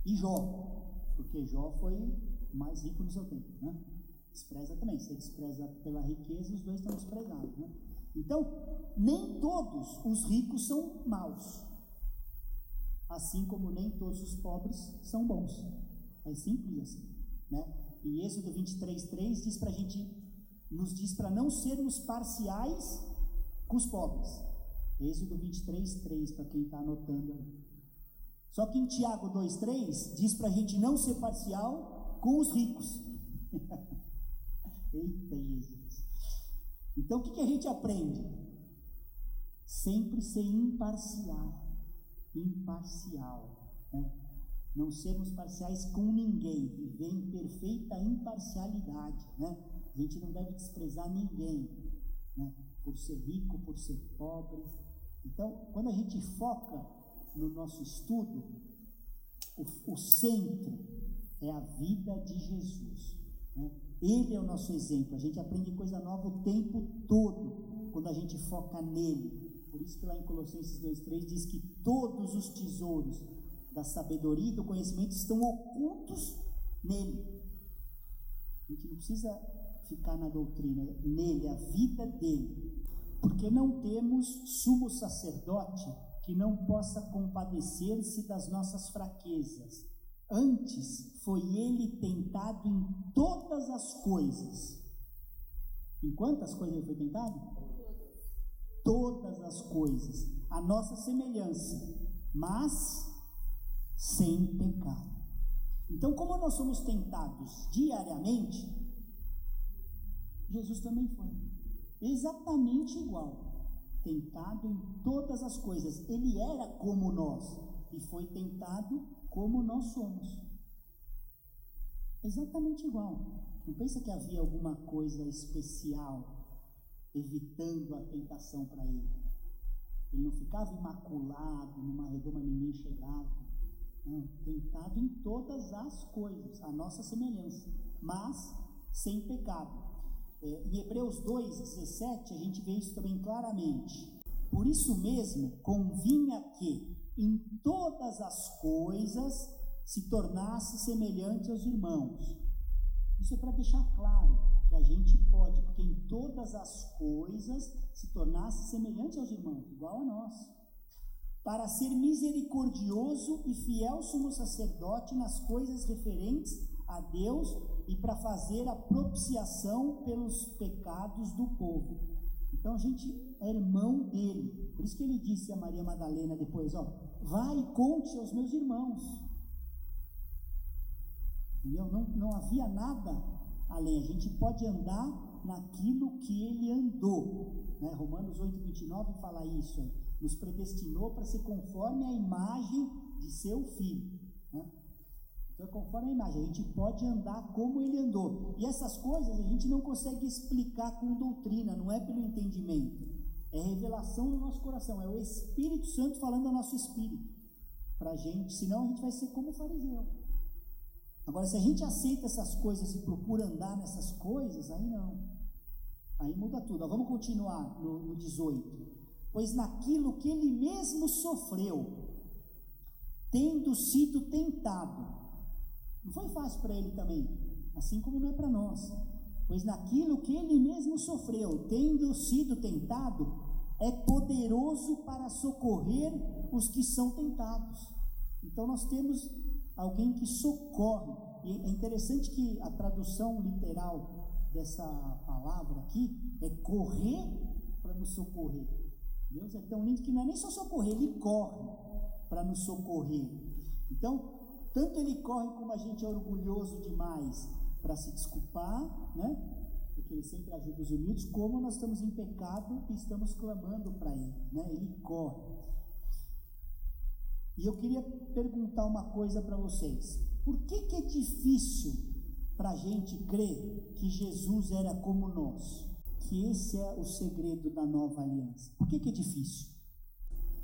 e Jó, porque Jó foi mais rico no seu tempo, né? Despreza também, você despreza pela riqueza, os dois estão desprezados, né? Então, nem todos os ricos são maus, assim como nem todos os pobres são bons. É simples assim, né? E Êxodo 23, 3 diz para a gente, nos diz para não sermos parciais com os pobres. Êxodo 23, 3, para quem está anotando aí. Só que em Tiago 2,3 diz para a gente não ser parcial com os ricos. <laughs> Eita Jesus. Então o que, que a gente aprende? Sempre ser imparcial. Imparcial. Né? Não sermos parciais com ninguém. Viver em perfeita imparcialidade. Né? A gente não deve desprezar ninguém, né? por ser rico, por ser pobre. Então, quando a gente foca no nosso estudo, o, o centro é a vida de Jesus. Né? Ele é o nosso exemplo. A gente aprende coisa nova o tempo todo quando a gente foca nele. Por isso que lá em Colossenses 2,3 diz que todos os tesouros da sabedoria e do conhecimento estão ocultos nele. A gente não precisa ficar na doutrina, nele, a vida dele. Porque não temos sumo sacerdote que não possa compadecer-se das nossas fraquezas. Antes foi ele tentado em todas as coisas. Em quantas coisas ele foi tentado? Todas as coisas. A nossa semelhança, mas sem pecado. Então, como nós somos tentados diariamente, Jesus também foi. Exatamente igual. Tentado em todas as coisas. Ele era como nós e foi tentado como nós somos. Exatamente igual. Não pensa que havia alguma coisa especial evitando a tentação para ele. Ele não ficava imaculado numa redoma, ninguém chegava. Não, tentado em todas as coisas, a nossa semelhança, mas sem pecado. É, em Hebreus 2, 17, a gente vê isso também claramente. Por isso mesmo, convinha que em todas as coisas se tornasse semelhante aos irmãos. Isso é para deixar claro que a gente pode, porque em todas as coisas se tornasse semelhante aos irmãos, igual a nós para ser misericordioso e fiel sumo sacerdote nas coisas referentes a Deus e para fazer a propiciação pelos pecados do povo. Então a gente é irmão dele. Por isso que ele disse a Maria Madalena depois, ó, vai e conte aos meus irmãos. Entendeu? Não, não havia nada além. A gente pode andar naquilo que ele andou. Né? Romanos 8, 29 fala isso. Nos predestinou para ser conforme a imagem de seu filho. Então, conforme a imagem, a gente pode andar como ele andou. E essas coisas a gente não consegue explicar com doutrina, não é pelo entendimento. É revelação no nosso coração, é o Espírito Santo falando ao nosso espírito. Para a gente, senão a gente vai ser como o fariseu. Agora, se a gente aceita essas coisas e procura andar nessas coisas, aí não. Aí muda tudo. vamos continuar no, no 18 pois naquilo que ele mesmo sofreu, tendo sido tentado, não foi fácil para ele também, assim como não é para nós, pois naquilo que ele mesmo sofreu, tendo sido tentado, é poderoso para socorrer os que são tentados. Então nós temos alguém que socorre. E é interessante que a tradução literal dessa palavra aqui é correr para nos socorrer. Deus é tão lindo que não é nem só socorrer, ele corre para nos socorrer. Então, tanto ele corre como a gente é orgulhoso demais para se desculpar, né? Porque ele sempre ajuda os humildes, como nós estamos em pecado e estamos clamando para ele, né? Ele corre. E eu queria perguntar uma coisa para vocês: por que, que é difícil para a gente crer que Jesus era como nós? que esse é o segredo da nova aliança. Por que, que é difícil?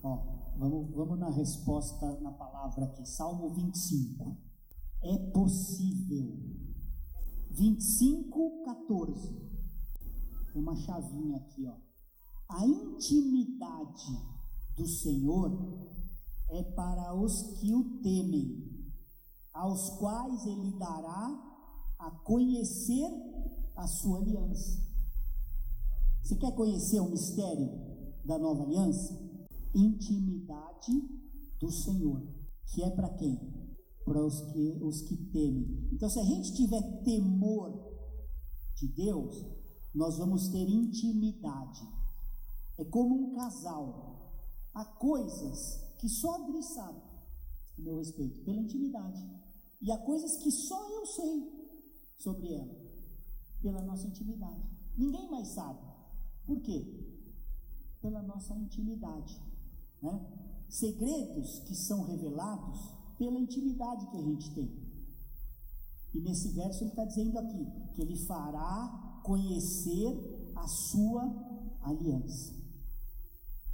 Ó, vamos, vamos na resposta na palavra aqui, Salmo 25. É possível. 25, 14. Tem uma chavinha aqui, ó. A intimidade do Senhor é para os que o temem, aos quais ele dará a conhecer a sua aliança. Você quer conhecer o mistério da nova aliança? Intimidade do Senhor, que é para quem? Para os que, os que temem. Então, se a gente tiver temor de Deus, nós vamos ter intimidade. É como um casal. Há coisas que só Adri sabe, a meu respeito, pela intimidade. E há coisas que só eu sei sobre ela, pela nossa intimidade. Ninguém mais sabe. Por quê? Pela nossa intimidade. Né? Segredos que são revelados pela intimidade que a gente tem. E nesse verso ele está dizendo aqui que ele fará conhecer a sua aliança.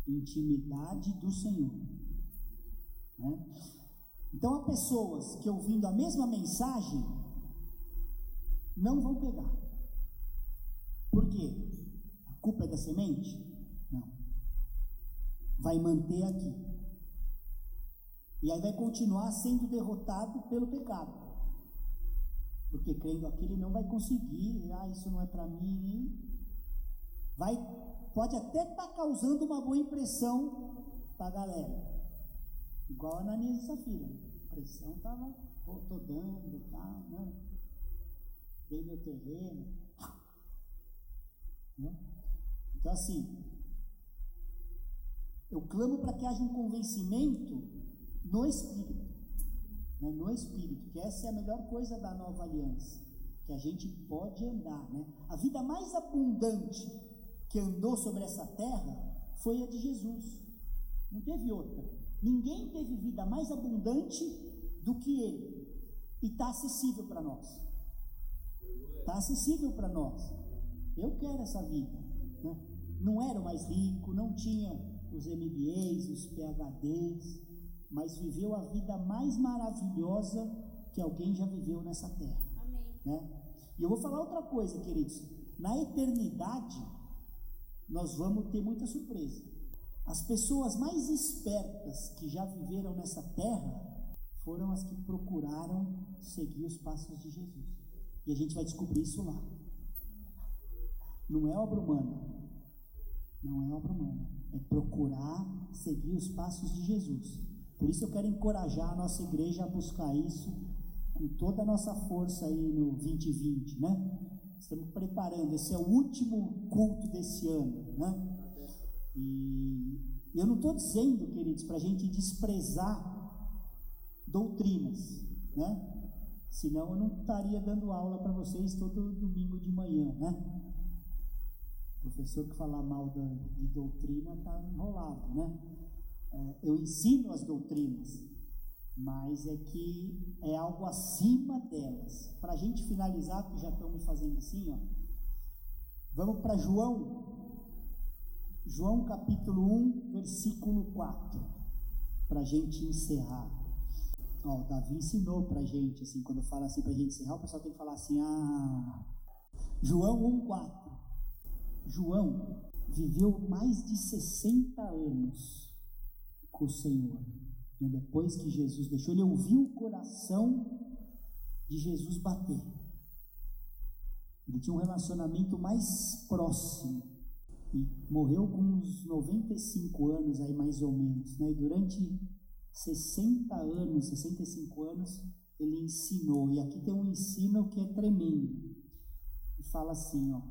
Intimidade do Senhor. Né? Então há pessoas que ouvindo a mesma mensagem não vão pegar. Por quê? A culpa é da semente? Vai manter aqui. E aí vai continuar sendo derrotado pelo pecado. Porque crendo aqui ele não vai conseguir, ah, isso não é para mim. Vai, pode até estar tá causando uma boa impressão para a galera. Igual a Ananias e Safira. A pressão estava, pô, tô dando, tá, né? Dei meu terreno. <laughs> Né? Então assim, clamo para que haja um convencimento no Espírito né, no Espírito, que essa é a melhor coisa da nova aliança, que a gente pode andar. Né? A vida mais abundante que andou sobre essa terra foi a de Jesus, não teve outra. Ninguém teve vida mais abundante do que ele, e está acessível para nós. Está acessível para nós. Eu quero essa vida. Né? Não era o mais rico, não tinha os MBAs, os PHDs, mas viveu a vida mais maravilhosa que alguém já viveu nessa terra. Amém. Né? E eu vou falar outra coisa, queridos. Na eternidade, nós vamos ter muita surpresa. As pessoas mais espertas que já viveram nessa terra foram as que procuraram seguir os passos de Jesus. E a gente vai descobrir isso lá. Não é obra humana. Não é obra humana. É procurar seguir os passos de Jesus. Por isso eu quero encorajar a nossa igreja a buscar isso com toda a nossa força aí no 2020, né? Estamos preparando, esse é o último culto desse ano, né? E eu não estou dizendo, queridos, para a gente desprezar doutrinas, né? Senão eu não estaria dando aula para vocês todo domingo de manhã, né? Professor que falar mal da, de doutrina está enrolado, né? é, eu ensino as doutrinas, mas é que é algo acima delas. Para a gente finalizar, porque já estão me fazendo assim, ó. Vamos para João, João capítulo 1, versículo 4, para a gente encerrar. Ó, o Davi ensinou para a gente, assim, quando fala assim para a gente encerrar, o pessoal tem que falar assim, ah, João 1, 4. João viveu mais de 60 anos com o Senhor. Né? Depois que Jesus deixou, ele ouviu o coração de Jesus bater. Ele tinha um relacionamento mais próximo e morreu com uns 95 anos aí mais ou menos, né? E durante 60 anos, 65 anos, ele ensinou. E aqui tem um ensino que é tremendo. E fala assim, ó: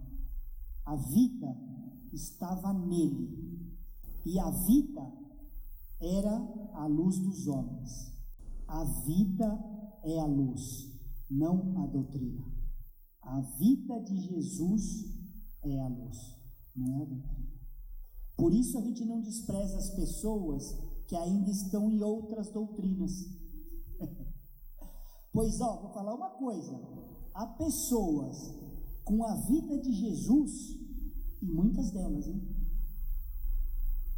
A vida estava nele. E a vida era a luz dos homens. A vida é a luz, não a doutrina. A vida de Jesus é a luz, não é a doutrina. Por isso a gente não despreza as pessoas que ainda estão em outras doutrinas. <laughs> pois, ó, vou falar uma coisa: há pessoas com a vida de Jesus, e muitas delas, hein?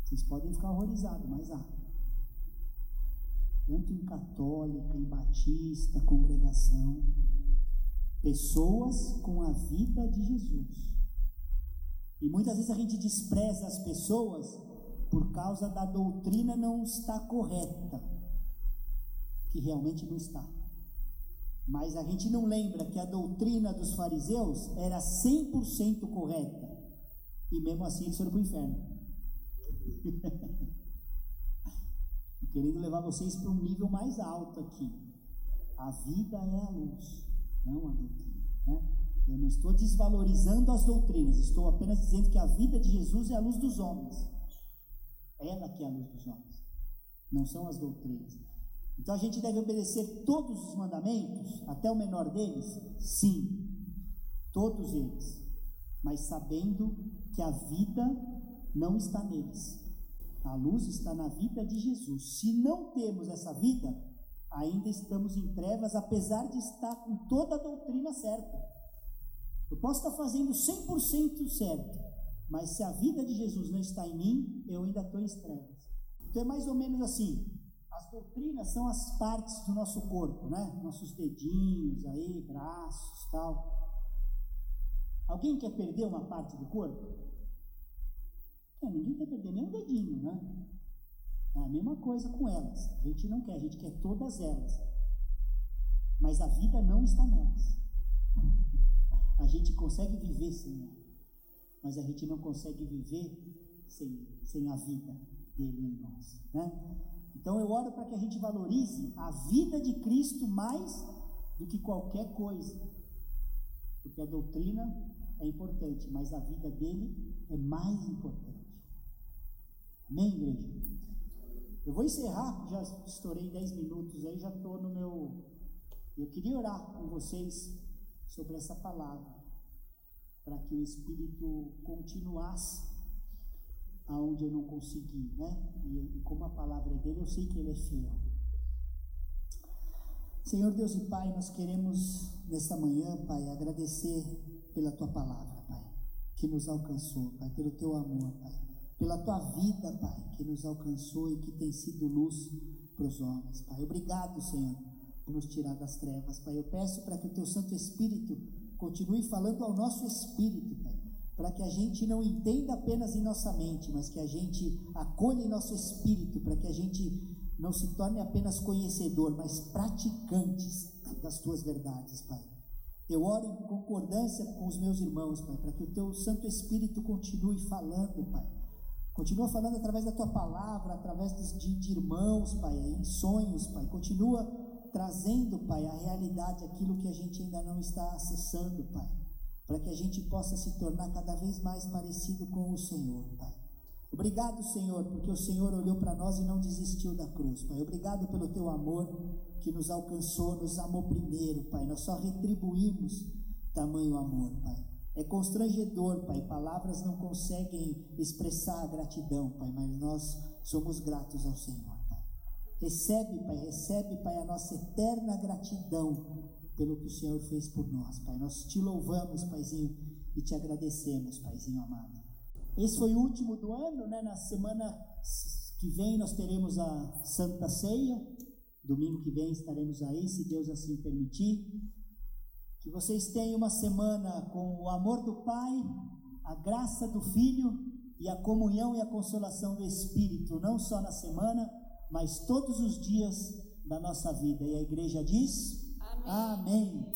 Vocês podem ficar horrorizados, mas há. Tanto em católica, em batista, congregação. Pessoas com a vida de Jesus. E muitas vezes a gente despreza as pessoas por causa da doutrina não estar correta. Que realmente não está. Mas a gente não lembra que a doutrina dos fariseus era 100% correta. E mesmo assim eles foram para o inferno. <laughs> Estou querendo levar vocês para um nível mais alto aqui. A vida é a luz, não a doutrina. Né? Eu não estou desvalorizando as doutrinas, estou apenas dizendo que a vida de Jesus é a luz dos homens. Ela que é a luz dos homens, não são as doutrinas. Então a gente deve obedecer todos os mandamentos, até o menor deles? Sim, todos eles, mas sabendo que a vida não está neles. A luz está na vida de Jesus. Se não temos essa vida, ainda estamos em trevas, apesar de estar com toda a doutrina certa. Eu posso estar fazendo 100% certo, mas se a vida de Jesus não está em mim, eu ainda estou em trevas. Então é mais ou menos assim. As doutrinas são as partes do nosso corpo, né? Nossos dedinhos aí, braços, tal. Alguém quer perder uma parte do corpo? É, ninguém quer perder nem um dedinho, né? É a mesma coisa com elas. A gente não quer, a gente quer todas elas. Mas a vida não está nelas. <laughs> A gente consegue viver sem ela. Mas a gente não consegue viver sem, sem a vida dele em nós. Né? Então eu oro para que a gente valorize a vida de Cristo mais do que qualquer coisa. Porque a doutrina é importante, mas a vida dele é mais importante. Amém, igreja? Eu vou encerrar, já estourei 10 minutos aí, já estou no meu. Eu queria orar com vocês sobre essa palavra, para que o Espírito continuasse aonde eu não consegui, né? E, e como a palavra é dele, eu sei que ele é fiel. Senhor Deus e Pai, nós queremos nesta manhã, Pai, agradecer pela tua palavra, Pai, que nos alcançou, Pai, pelo teu amor, Pai pela tua vida, Pai, que nos alcançou e que tem sido luz para os homens, Pai. Obrigado, Senhor, por nos tirar das trevas, Pai. Eu peço para que o teu Santo Espírito continue falando ao nosso espírito, Pai, para que a gente não entenda apenas em nossa mente, mas que a gente acolha em nosso espírito, para que a gente não se torne apenas conhecedor, mas praticantes das tuas verdades, Pai. Eu oro em concordância com os meus irmãos, Pai, para que o teu Santo Espírito continue falando, Pai Continua falando através da tua palavra, através de, de irmãos, Pai, em sonhos, Pai. Continua trazendo, Pai, a realidade, aquilo que a gente ainda não está acessando, Pai. Para que a gente possa se tornar cada vez mais parecido com o Senhor, Pai. Obrigado, Senhor, porque o Senhor olhou para nós e não desistiu da cruz, Pai. Obrigado pelo teu amor que nos alcançou, nos amou primeiro, Pai. Nós só retribuímos tamanho amor, Pai. É constrangedor, Pai. Palavras não conseguem expressar a gratidão, Pai, mas nós somos gratos ao Senhor, Pai. Recebe, Pai, recebe, Pai, a nossa eterna gratidão pelo que o Senhor fez por nós, Pai. Nós te louvamos, Paizinho, e te agradecemos, Paizinho amado. Esse foi o último do ano, né? Na semana que vem nós teremos a Santa Ceia. Domingo que vem estaremos aí, se Deus assim permitir. Que vocês tenham uma semana com o amor do Pai, a graça do Filho e a comunhão e a consolação do Espírito, não só na semana, mas todos os dias da nossa vida. E a igreja diz. Amém.